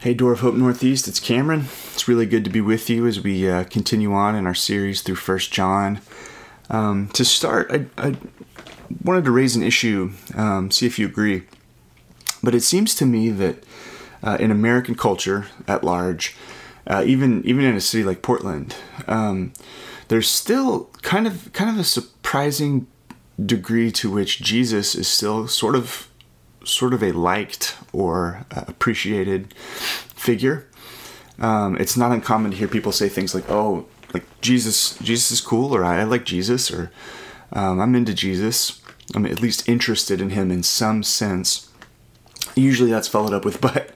Hey, Door of Hope Northeast, it's Cameron. It's really good to be with you as we uh, continue on in our series through First John. Um, to start, I, I, wanted to raise an issue, um, see if you agree. But it seems to me that uh, in American culture at large, uh, even even in a city like Portland, um, there's still kind of kind of a surprising degree to which Jesus is still sort of sort of a liked or uh, appreciated figure. Um, it's not uncommon to hear people say things like, "Oh, like Jesus, Jesus is cool," or "I, I like Jesus," or um, "I'm into Jesus." I'm at least interested in him in some sense. Usually, that's followed up with, "But,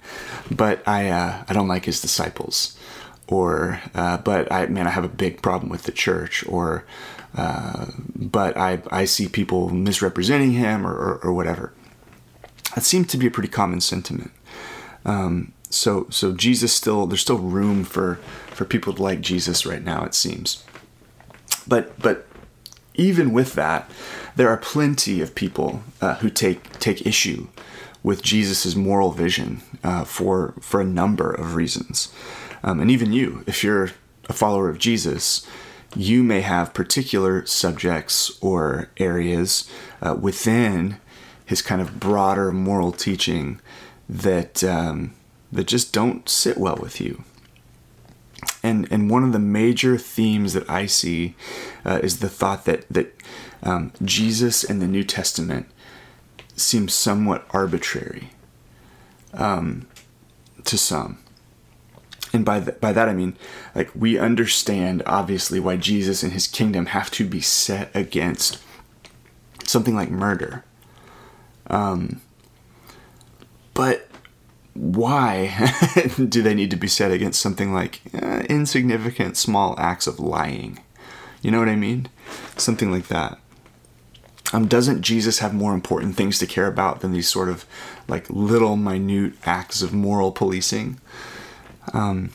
but I, uh, I don't like his disciples," or uh, "But I, man, I have a big problem with the church," or uh, "But I, I see people misrepresenting him," or, or, or whatever. That seemed to be a pretty common sentiment. Um, so, so Jesus still there's still room for for people to like Jesus right now. It seems, but but even with that, there are plenty of people uh, who take take issue with Jesus's moral vision uh, for for a number of reasons, um, and even you, if you're a follower of Jesus, you may have particular subjects or areas uh, within his kind of broader moral teaching that um, that just don't sit well with you. And and one of the major themes that I see uh, is the thought that that um, Jesus and the New Testament seem somewhat arbitrary um, to some. And by by that I mean, like we understand obviously why Jesus and his kingdom have to be set against something like murder um, but why do they need to be set against something like uh, insignificant small acts of lying? You know what I mean? Something like that. Um, doesn't Jesus have more important things to care about than these sort of like little minute acts of moral policing? Um,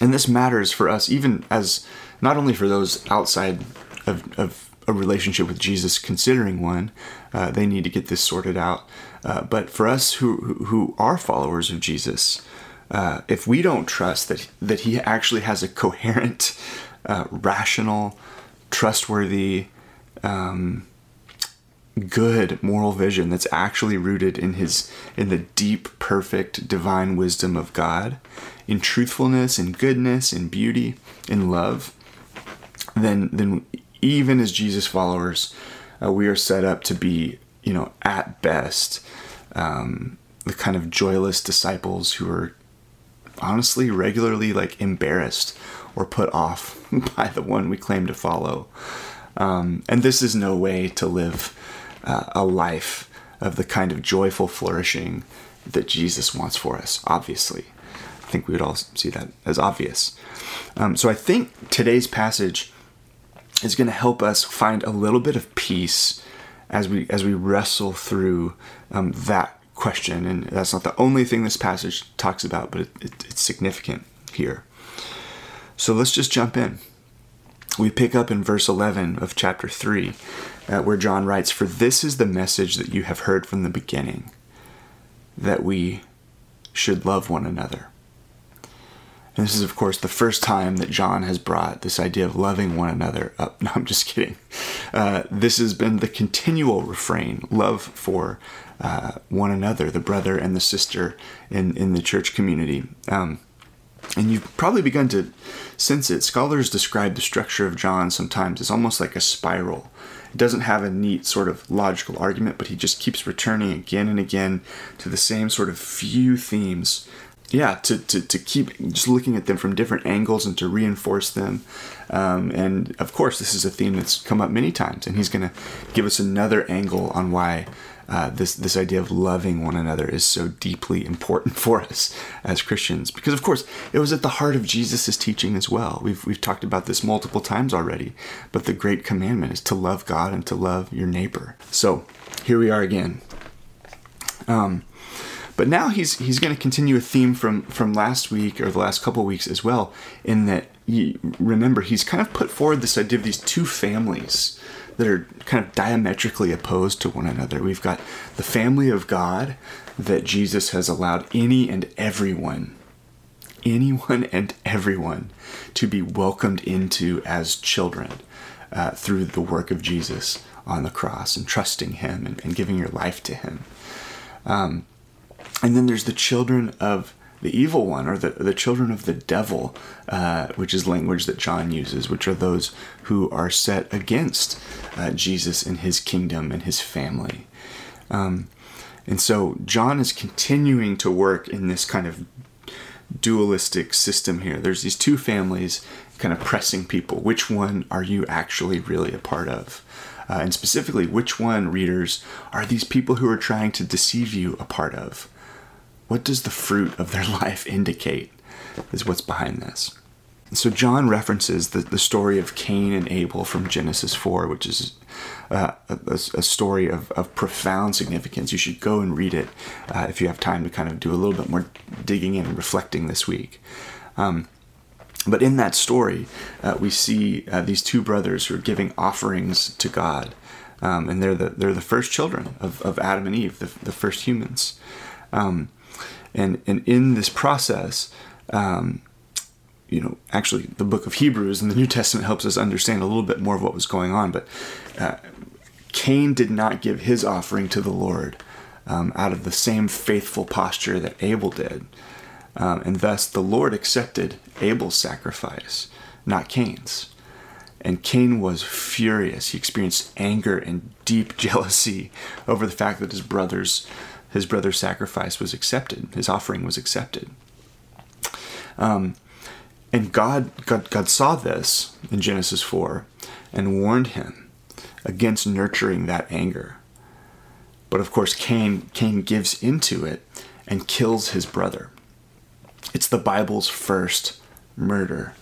and this matters for us, even as not only for those outside of, of a relationship with Jesus, considering one, uh, they need to get this sorted out. Uh, but for us who who are followers of Jesus, uh, if we don't trust that that He actually has a coherent, uh, rational, trustworthy, um, good moral vision that's actually rooted in His in the deep, perfect, divine wisdom of God, in truthfulness, in goodness, in beauty, in love, then then even as Jesus followers, uh, we are set up to be, you know, at best, um, the kind of joyless disciples who are honestly regularly like embarrassed or put off by the one we claim to follow. Um, and this is no way to live uh, a life of the kind of joyful flourishing that Jesus wants for us, obviously. I think we would all see that as obvious. Um, so I think today's passage is going to help us find a little bit of peace as we as we wrestle through um, that question. And that's not the only thing this passage talks about, but it, it, it's significant here. So let's just jump in. We pick up in verse 11 of chapter 3, uh, where John writes, For this is the message that you have heard from the beginning, that we should love one another. This is, of course, the first time that John has brought this idea of loving one another up. No, I'm just kidding. Uh, this has been the continual refrain love for uh, one another, the brother and the sister in, in the church community. Um, and you've probably begun to sense it. Scholars describe the structure of John sometimes as almost like a spiral. It doesn't have a neat sort of logical argument, but he just keeps returning again and again to the same sort of few themes yeah, to, to, to keep just looking at them from different angles and to reinforce them. Um, and of course, this is a theme that's come up many times, and he's going to give us another angle on why uh, this this idea of loving one another is so deeply important for us as Christians. Because of course, it was at the heart of Jesus' teaching as well. We've we've talked about this multiple times already. But the great commandment is to love God and to love your neighbor. So here we are again. Um, but now he's he's going to continue a theme from from last week or the last couple weeks as well. In that, remember, he's kind of put forward this idea of these two families that are kind of diametrically opposed to one another. We've got the family of God that Jesus has allowed any and everyone, anyone and everyone, to be welcomed into as children uh, through the work of Jesus on the cross and trusting Him and, and giving your life to Him. Um, and then there's the children of the evil one or the, the children of the devil, uh, which is language that John uses, which are those who are set against uh, Jesus and his kingdom and his family. Um, and so John is continuing to work in this kind of dualistic system here. There's these two families kind of pressing people. Which one are you actually really a part of? Uh, and specifically, which one, readers, are these people who are trying to deceive you a part of? What does the fruit of their life indicate? Is what's behind this. So, John references the, the story of Cain and Abel from Genesis 4, which is uh, a, a, story of, of profound significance. You should go and read it uh, if you have time to kind of do a little bit more digging in and reflecting this week. Um, but in that story, uh, we see uh, these two brothers who are giving offerings to God. Um, and they're the, they're the first children of, of Adam and Eve, the, the first humans. Um, and, and in this process, um, you know, actually, the book of Hebrews and the New Testament helps us understand a little bit more of what was going on. But uh, Cain did not give his offering to the Lord um, out of the same faithful posture that Abel did. Um, and thus the Lord accepted Abel's sacrifice, not Cain's. And Cain was furious. He experienced anger and deep jealousy over the fact that his brother's his brother's sacrifice was accepted. His offering was accepted. Um, and God, God, God saw this in Genesis 4 and warned him against nurturing that anger. But of course, Cain, Cain gives into it and kills his brother. It's the Bible's first murder.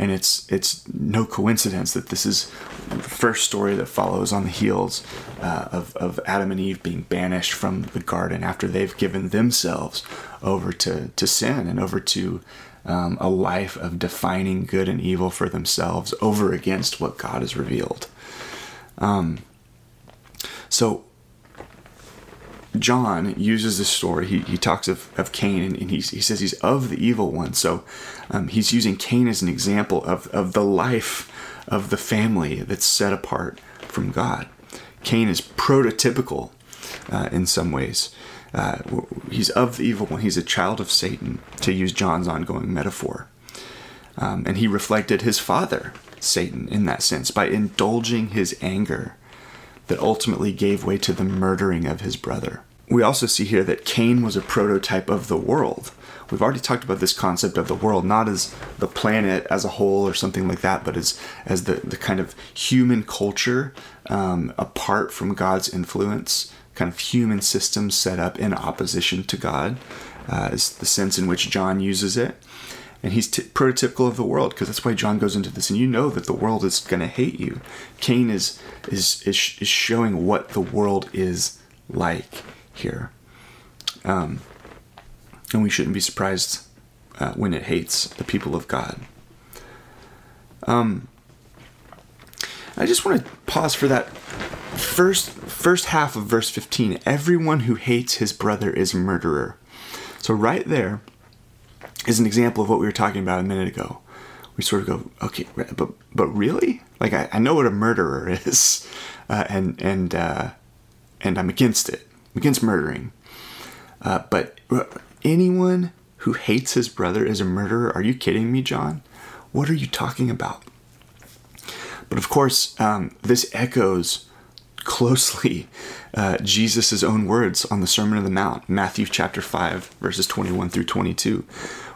And it's it's no coincidence that this is the first story that follows on the heels uh, of, of Adam and Eve being banished from the garden after they've given themselves over to, to sin and over to um, a life of defining good and evil for themselves over against what God has revealed. Um, so John uses this story. He, he talks of, of Cain and, and he, he says he's of the evil one. So um, he's using Cain as an example of, of the life of the family that's set apart from God. Cain is prototypical uh, in some ways. Uh, he's of the evil one. He's a child of Satan, to use John's ongoing metaphor. Um, and he reflected his father, Satan, in that sense, by indulging his anger that ultimately gave way to the murdering of his brother. We also see here that Cain was a prototype of the world. We've already talked about this concept of the world, not as the planet as a whole or something like that, but as, as the, the kind of human culture um, apart from God's influence, kind of human systems set up in opposition to God, uh, is the sense in which John uses it and he's t- prototypical of the world because that's why John goes into this, and you know that the world is going to hate you. Cain is is is is showing what the world is like here, um, and we shouldn't be surprised uh, when it hates the people of God. Um, I just want to pause for that first first half of verse 15 everyone who hates his brother is a murderer so right there is an example of what we were talking about a minute ago. We sort of go, okay, but but really, like I, I know what a murderer is, uh, and and uh, and I'm against it. I'm against murdering. Uh, but anyone who hates his brother is a murderer. Are you kidding me, John? What are you talking about? But of course, um, this echoes closely uh, Jesus' own words on the Sermon on the Mount, Matthew chapter 5, verses 21 through 22,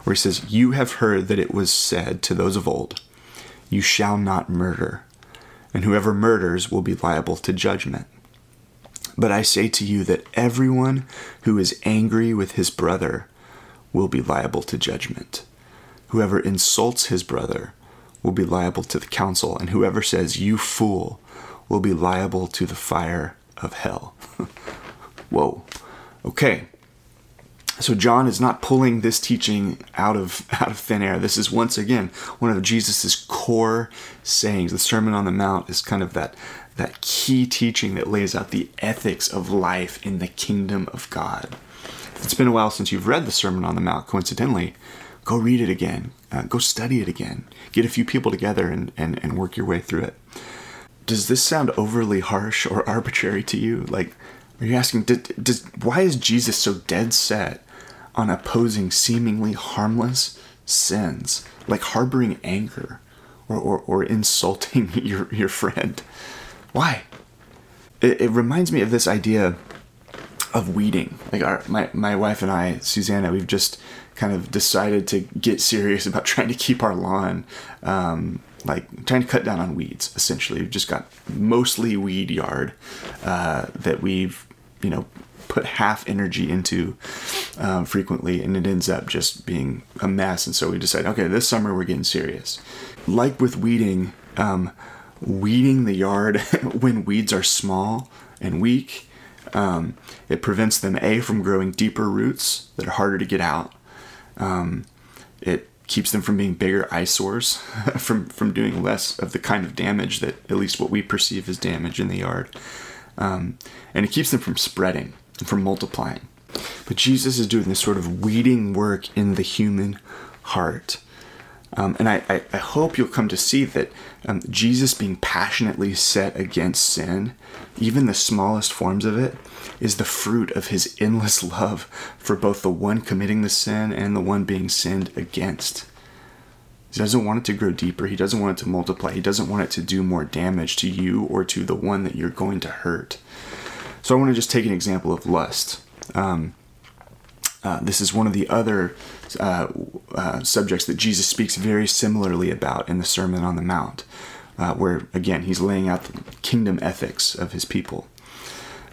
where he says, You have heard that it was said to those of old, You shall not murder, and whoever murders will be liable to judgment. But I say to you that everyone who is angry with his brother will be liable to judgment. Whoever insults his brother will be liable to the council, and whoever says, You fool, will be liable to the fire of hell. Whoa. Okay. So John is not pulling this teaching out of out of thin air. This is once again one of Jesus's core sayings. The Sermon on the Mount is kind of that that key teaching that lays out the ethics of life in the kingdom of God. It's been a while since you've read the Sermon on the Mount, coincidentally, go read it again. Uh, go study it again. Get a few people together and, and, and work your way through it. Does this sound overly harsh or arbitrary to you? Like, are you asking, did, does, why is Jesus so dead set on opposing seemingly harmless sins, like harboring anger or, or, or insulting your, your friend? Why? It, it reminds me of this idea of weeding. Like our, my, my wife and I, Susanna, we've just kind of decided to get serious about trying to keep our lawn, um, like trying to cut down on weeds. Essentially, we've just got mostly weed yard uh, that we've, you know, put half energy into um, frequently, and it ends up just being a mess. And so we decided, okay, this summer we're getting serious. Like with weeding, um, weeding the yard when weeds are small and weak. Um, it prevents them a from growing deeper roots that are harder to get out. Um, it keeps them from being bigger eyesores, from from doing less of the kind of damage that at least what we perceive as damage in the yard, um, and it keeps them from spreading and from multiplying. But Jesus is doing this sort of weeding work in the human heart. Um, and I, I, I, hope you'll come to see that um, Jesus being passionately set against sin, even the smallest forms of it, is the fruit of his endless love for both the one committing the sin and the one being sinned against. He doesn't want it to grow deeper. He doesn't want it to multiply. He doesn't want it to do more damage to you or to the one that you're going to hurt. So I want to just take an example of lust. Um, uh, this is one of the other uh, uh, subjects that Jesus speaks very similarly about in the Sermon on the Mount, uh, where again he's laying out the kingdom ethics of his people.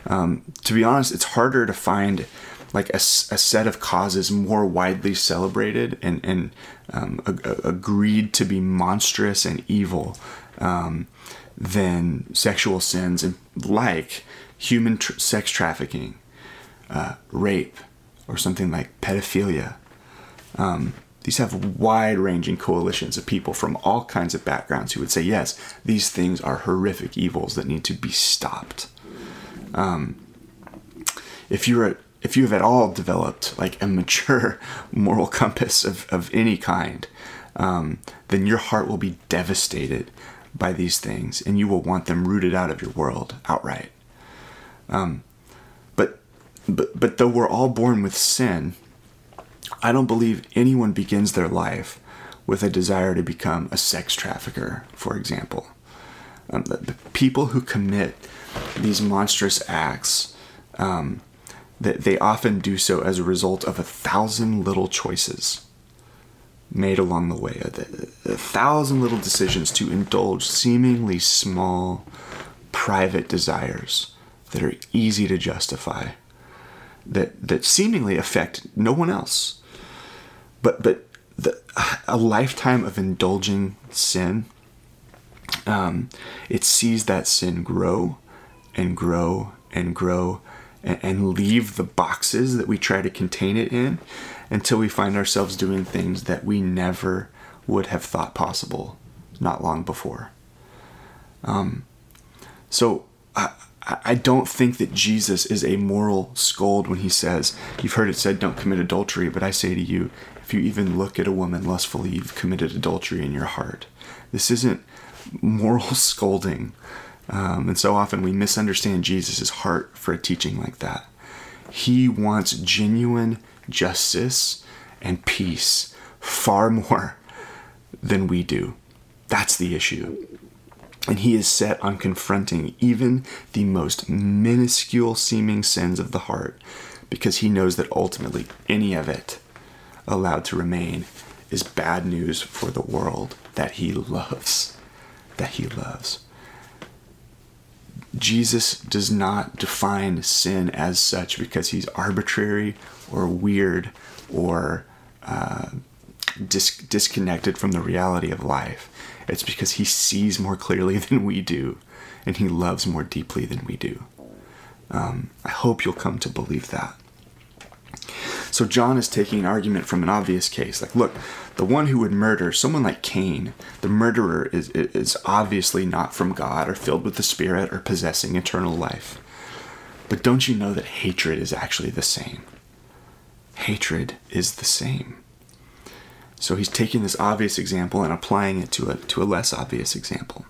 Um, to be honest, it's harder to find like a, a, set of causes more widely celebrated and, and um, a, agreed to be monstrous and evil um, than sexual sins and like human tr- sex trafficking, uh, rape, or something like pedophilia. Um, these have wide ranging coalitions of people from all kinds of backgrounds who would say, yes, these things are horrific evils that need to be stopped. Um, if you're if you have at all developed like a mature moral compass of, of any kind, um, then your heart will be devastated by these things and you will want them rooted out of your world outright. Um, but, but, but though we're all born with sin, I don't believe anyone begins their life with a desire to become a sex trafficker, for example. Um, the, the, people who commit these monstrous acts, um, that they often do so as a result of a thousand little choices made along the way, a, a thousand little decisions to indulge seemingly small, private desires that are easy to justify, that that seemingly affect no one else. But but the, a lifetime of indulging sin, um, it sees that sin grow and grow and grow and, and leave the boxes that we try to contain it in until we find ourselves doing things that we never would have thought possible not long before. Um, so I, I don't think that Jesus is a moral scold when he says, You've heard it said, don't commit adultery, but I say to you, if you even look at a woman lustfully, you've committed adultery in your heart. This isn't moral scolding. Um, and so often we misunderstand Jesus' heart for a teaching like that. He wants genuine justice and peace far more than we do. That's the issue. And he is set on confronting even the most minuscule seeming sins of the heart because he knows that ultimately any of it allowed to remain is bad news for the world that he loves. That he loves. Jesus does not define sin as such because he's arbitrary or weird or uh, dis- disconnected from the reality of life. It's because he sees more clearly than we do and he loves more deeply than we do. Um, I hope you'll come to believe that. So John is taking an argument from an obvious case. Like, look, the one who would murder someone like Cain, the murderer is, is obviously not from God or filled with the Spirit or possessing eternal life. But don't you know that hatred is actually the same? Hatred is the same. So he's taking this obvious example and applying it to a, to a less obvious example.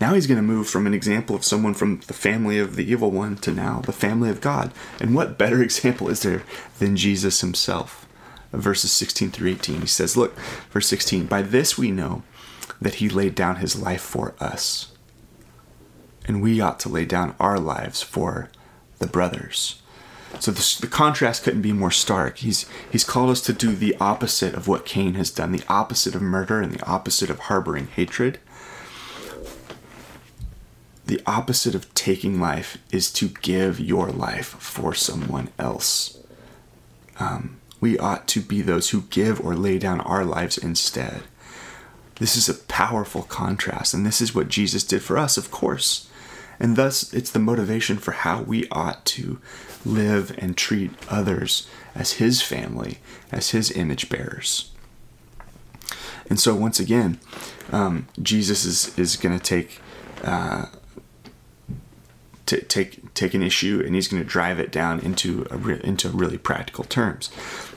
Now he's going to move from an example of someone from the family of the evil one to now the family of God. And what better example is there than Jesus himself? Verses 16 through 18, he says, Look, verse 16, by this we know that he laid down his life for us. And we ought to lay down our lives for the brothers. So the, the, contrast couldn't be more stark. He's he's called us to do the opposite of what Cain has done, the opposite of murder and the opposite of harboring hatred. The opposite of taking life is to give your life for someone else. Um, we ought to be those who give or lay down our lives instead. This is a powerful contrast, and this is what Jesus did for us, of course. And thus, it's the motivation for how we ought to live and treat others as His family, as His image bearers. And so, once again, um, Jesus is, is going to take uh, to take take an issue and he's going to drive it down into re- into really practical terms.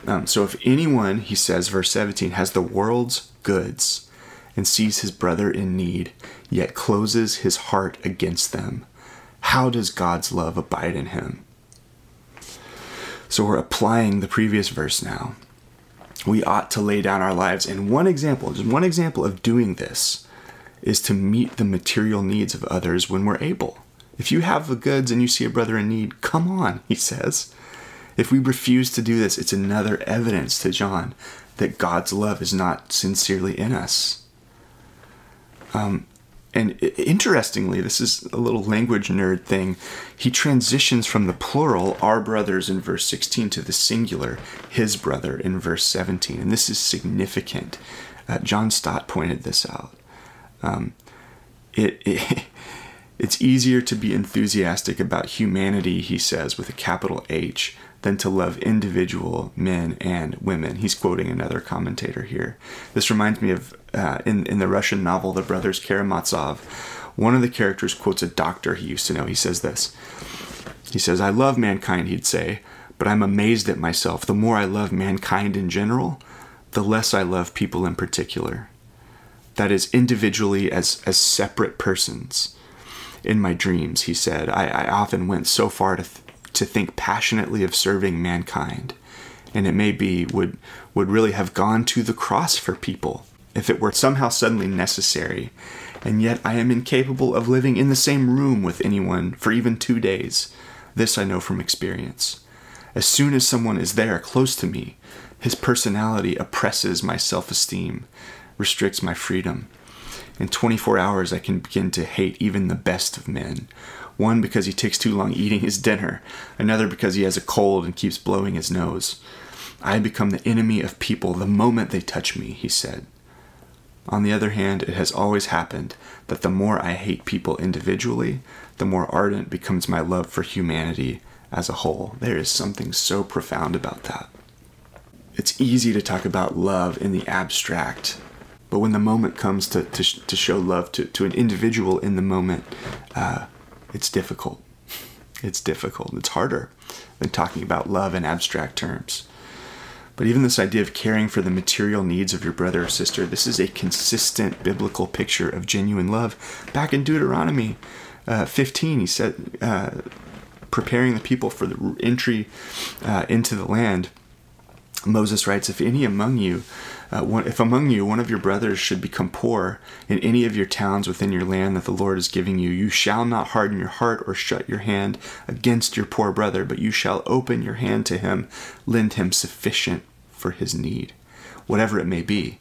Um, so if anyone, he says, verse 17, has the world's goods and sees his brother in need, yet closes his heart against them, how does God's love abide in him? So we're applying the previous verse now. We ought to lay down our lives. And one example, just one example of doing this, is to meet the material needs of others when we're able. If you have the goods and you see a brother in need, come on, he says. If we refuse to do this, it's another evidence to John that God's love is not sincerely in us. Um, and interestingly, this is a little language nerd thing. He transitions from the plural, our brothers, in verse 16, to the singular, his brother, in verse 17. And this is significant. Uh, John Stott pointed this out. Um, it, it it's easier to be enthusiastic about humanity, he says, with a capital H, than to love individual men and women. He's quoting another commentator here. This reminds me of uh, in, in the Russian novel The Brothers Karamazov. One of the characters quotes a doctor he used to know. He says this He says, I love mankind, he'd say, but I'm amazed at myself. The more I love mankind in general, the less I love people in particular. That is, individually as, as separate persons in my dreams, he said, I, I often went so far to, th- to think passionately of serving mankind, and it may be would, would really have gone to the cross for people if it were somehow suddenly necessary, and yet I am incapable of living in the same room with anyone for even two days. This I know from experience. As soon as someone is there close to me, his personality oppresses my self esteem, restricts my freedom, in 24 hours, I can begin to hate even the best of men. One because he takes too long eating his dinner, another because he has a cold and keeps blowing his nose. I become the enemy of people the moment they touch me, he said. On the other hand, it has always happened that the more I hate people individually, the more ardent becomes my love for humanity as a whole. There is something so profound about that. It's easy to talk about love in the abstract but when the moment comes to, to, to show love to, to an individual in the moment, uh, it's difficult. It's difficult. It's harder than talking about love in abstract terms. But even this idea of caring for the material needs of your brother or sister, this is a consistent biblical picture of genuine love. Back in Deuteronomy uh, 15, he said, uh, preparing the people for the entry uh, into the land, Moses writes, If any among you uh, one, if among you one of your brothers should become poor in any of your towns within your land that the Lord is giving you, you shall not harden your heart or shut your hand against your poor brother, but you shall open your hand to him, lend him sufficient for his need, whatever it may be.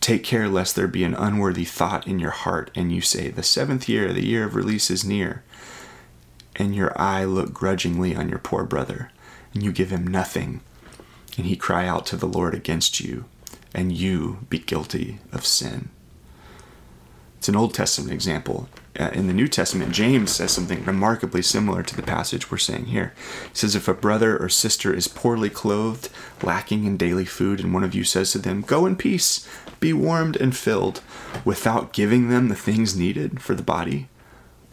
Take care lest there be an unworthy thought in your heart, and you say, The seventh year, the year of release, is near, and your eye look grudgingly on your poor brother, and you give him nothing, and he cry out to the Lord against you and you be guilty of sin. It's an Old Testament example. Uh, in the New Testament, James says something remarkably similar to the passage we're saying here. He says, If a brother or sister is poorly clothed, lacking in daily food, and one of you says to them, Go in peace, be warmed and filled, without giving them the things needed for the body,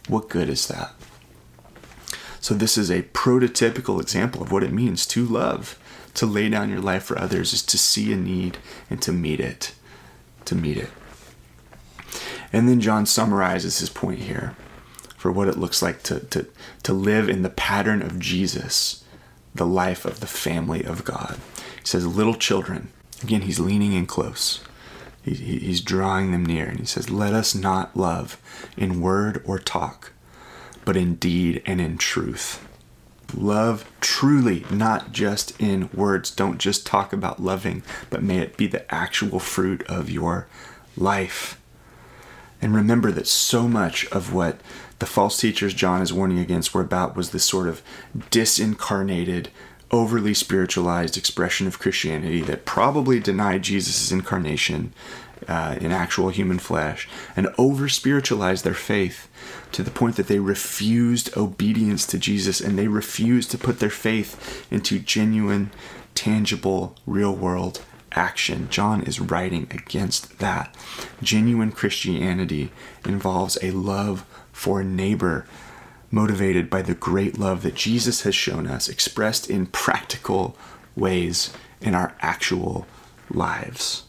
what good is that? So, this is a prototypical example of what it means to love. To lay down your life for others is to see a need and to meet it. To meet it. And then John summarizes his point here for what it looks like to, to, to live in the pattern of Jesus, the life of the family of God. He says, Little children, again, he's leaning in close. He, he's drawing them near, and he says, Let us not love in word or talk, but in deed and in truth. Love truly, not just in words. Don't just talk about loving, but may it be the actual fruit of your life. And remember that so much of what the false teachers John is warning against were about was this sort of disincarnated, overly spiritualized expression of Christianity that probably denied Jesus' incarnation uh, in actual human flesh and over spiritualized their faith to the point that they refused obedience to Jesus and they refused to put their faith into genuine, tangible, real world action. John is writing against that. Genuine Christianity involves a love for neighbor motivated by the great love that Jesus has shown us, expressed in practical ways in our actual lives.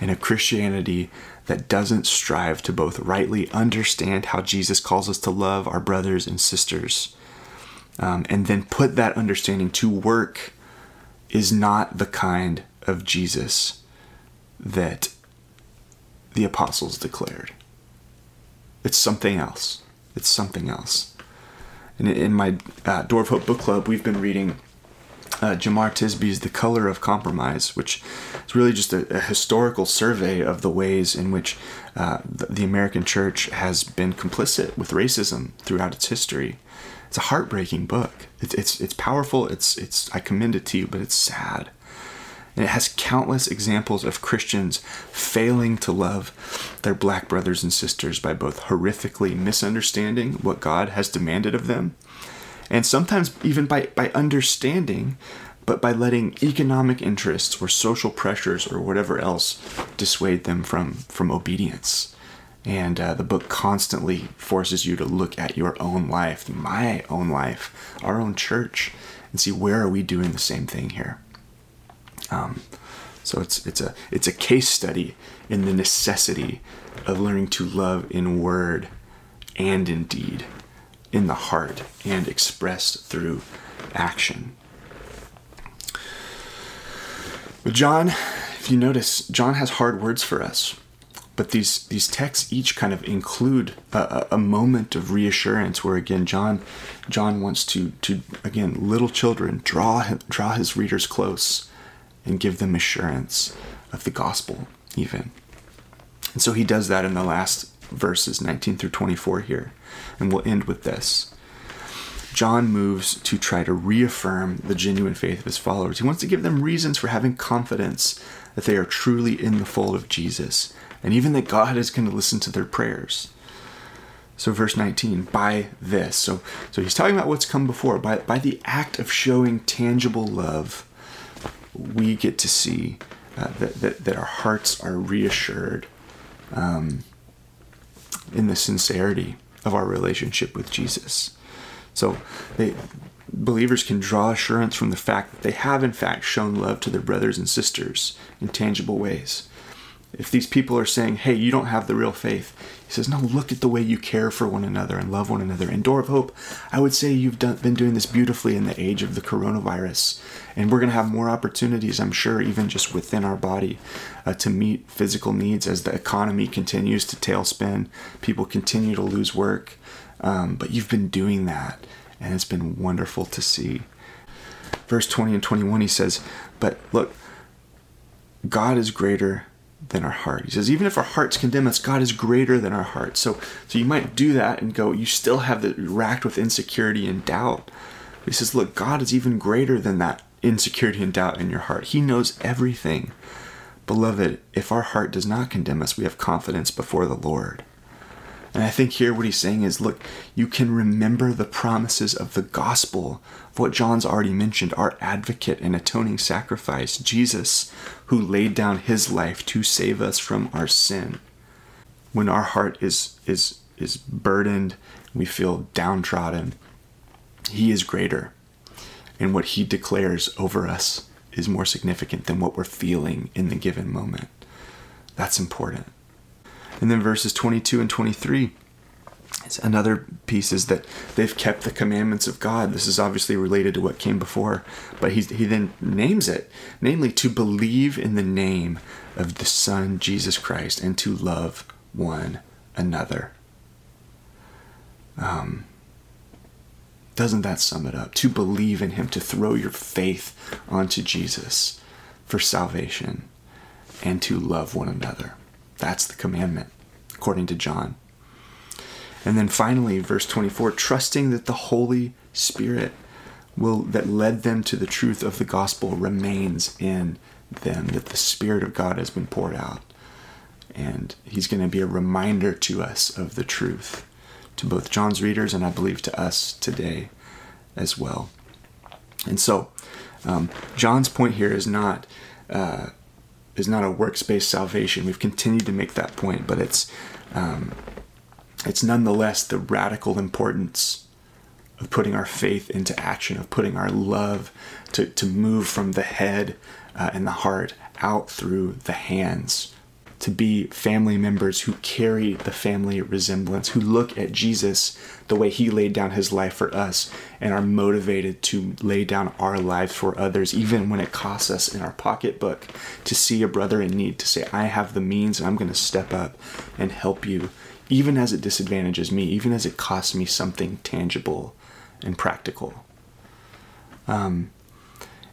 And a Christianity that doesn't strive to both rightly understand how Jesus calls us to love our brothers and sisters um, and then put that understanding to work is not the kind of Jesus that the apostles declared. It's something else. It's something else. And in my uh, Door of Hope book club, we've been reading uh, Jemar Tisby's The Color of Compromise, which is really just a, a historical survey of the ways in which uh, the, the American church has been complicit with racism throughout its history. It's a heartbreaking book. It's it's it's powerful. It's it's I commend it to you, but it's sad. And it has countless examples of Christians failing to love their black brothers and sisters by both horrifically misunderstanding what God has demanded of them, and sometimes even by, by understanding, but by letting economic interests or social pressures or whatever else dissuade them from, from obedience. And uh, the book constantly forces you to look at your own life, my own life, our own church, and see where are we doing the same thing here. Um, so it's it's a it's a case study in the necessity of learning to love in word and in deed, in the heart and expressed through action. But John, if you notice, John has hard words for us but these these texts each kind of include a, a, moment of reassurance where again John John wants to to again little children draw draw his readers close and give them assurance of the gospel even and so he does that in the last verses 19 through 24 here and we'll end with this John moves to try to reaffirm the genuine faith of his followers. He wants to give them reasons for having confidence that they are truly in the fold of Jesus and even that God is going to listen to their prayers. So verse 19, by this. So so he's talking about what's come before. By by the act of showing tangible love, we get to see uh, that, that, that our hearts are reassured um, in the sincerity of our relationship with Jesus. So they believers can draw assurance from the fact that they have in fact shown love to their brothers and sisters in tangible ways if these people are saying, hey, you don't have the real faith, he says, no, look at the way you care for one another and love one another. And Door of Hope, I would say you've done, been doing this beautifully in the age of the coronavirus. And we're going to have more opportunities, I'm sure, even just within our body, uh, to meet physical needs as the economy continues to tailspin. People continue to lose work. Um, but you've been doing that, and it's been wonderful to see. Verse 20 and 21, he says, But look, God is greater than our heart. He says, even if our hearts condemn us, God is greater than our hearts. So, so you might do that and go, you still have the racked with insecurity and doubt. He says, look, God is even greater than that insecurity and doubt in your heart. He knows everything. Beloved, if our heart does not condemn us, we have confidence before the Lord. And I think here what he's saying is look, you can remember the promises of the gospel, of what John's already mentioned, our advocate and atoning sacrifice, Jesus, who laid down his life to save us from our sin. When our heart is is is burdened, we feel downtrodden, he is greater. And what he declares over us is more significant than what we're feeling in the given moment. That's important. And then verses 22 and 23 is another piece is that they've kept the commandments of God. This is obviously related to what came before, but he, he then names it, namely to believe in the name of the Son, Jesus Christ, and to love one another. Um, doesn't that sum it up? To believe in Him, to throw your faith onto Jesus for salvation, and to love one another. That's the commandment, according to John. And then finally, verse 24 trusting that the Holy Spirit will that led them to the truth of the gospel remains in them, that the Spirit of God has been poured out. And He's going to be a reminder to us of the truth, to both John's readers and I believe to us today as well. And so, um, John's point here is not. Uh, is not a works-based salvation. We've continued to make that point, but it's um, it's nonetheless the radical importance of putting our faith into action, of putting our love to, to move from the head uh, and the heart out through the hands to be family members who carry the family resemblance, who look at Jesus the way he laid down his life for us and are motivated to lay down our lives for others, even when it costs us in our pocketbook to see a brother in need, to say, I have the means and I'm going to step up and help you, even as it disadvantages me, even as it costs me something tangible and practical. Um,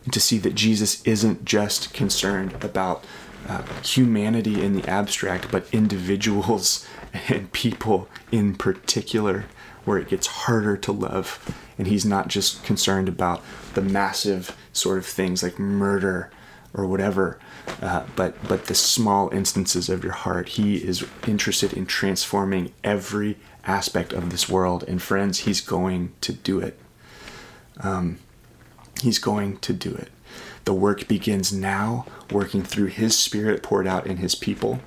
and to see that Jesus isn't just concerned about uh, humanity in the abstract, but individuals and people in particular, where it gets harder to love. And he's not just concerned about the massive sort of things like murder or whatever, uh, but but the small instances of your heart. He is interested in transforming every aspect of this world. And friends, he's going to do it. Um, he's going to do it. The work begins now, working through His Spirit poured out in His people.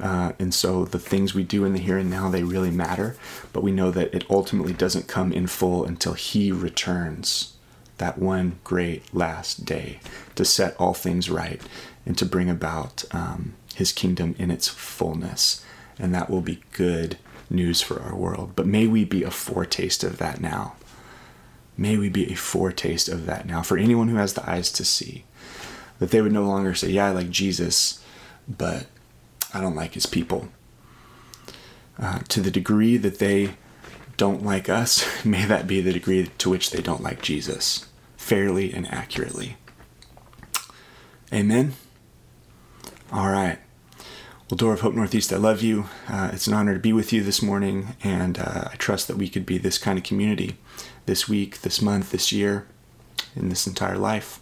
Uh, and so the things we do in the here and now, they really matter. But we know that it ultimately doesn't come in full until He returns that one great last day to set all things right and to bring about um, His kingdom in its fullness. And that will be good news for our world. But may we be a foretaste of that now. May we be a foretaste of that now for anyone who has the eyes to see. That they would no longer say, Yeah, I like Jesus, but I don't like his people. Uh, to the degree that they don't like us, may that be the degree to which they don't like Jesus, fairly and accurately. Amen. All right. Well, Door of Hope Northeast, I love you. Uh, it's an honor to be with you this morning, and uh, I trust that we could be this kind of community this week, this month, this year, in this entire life.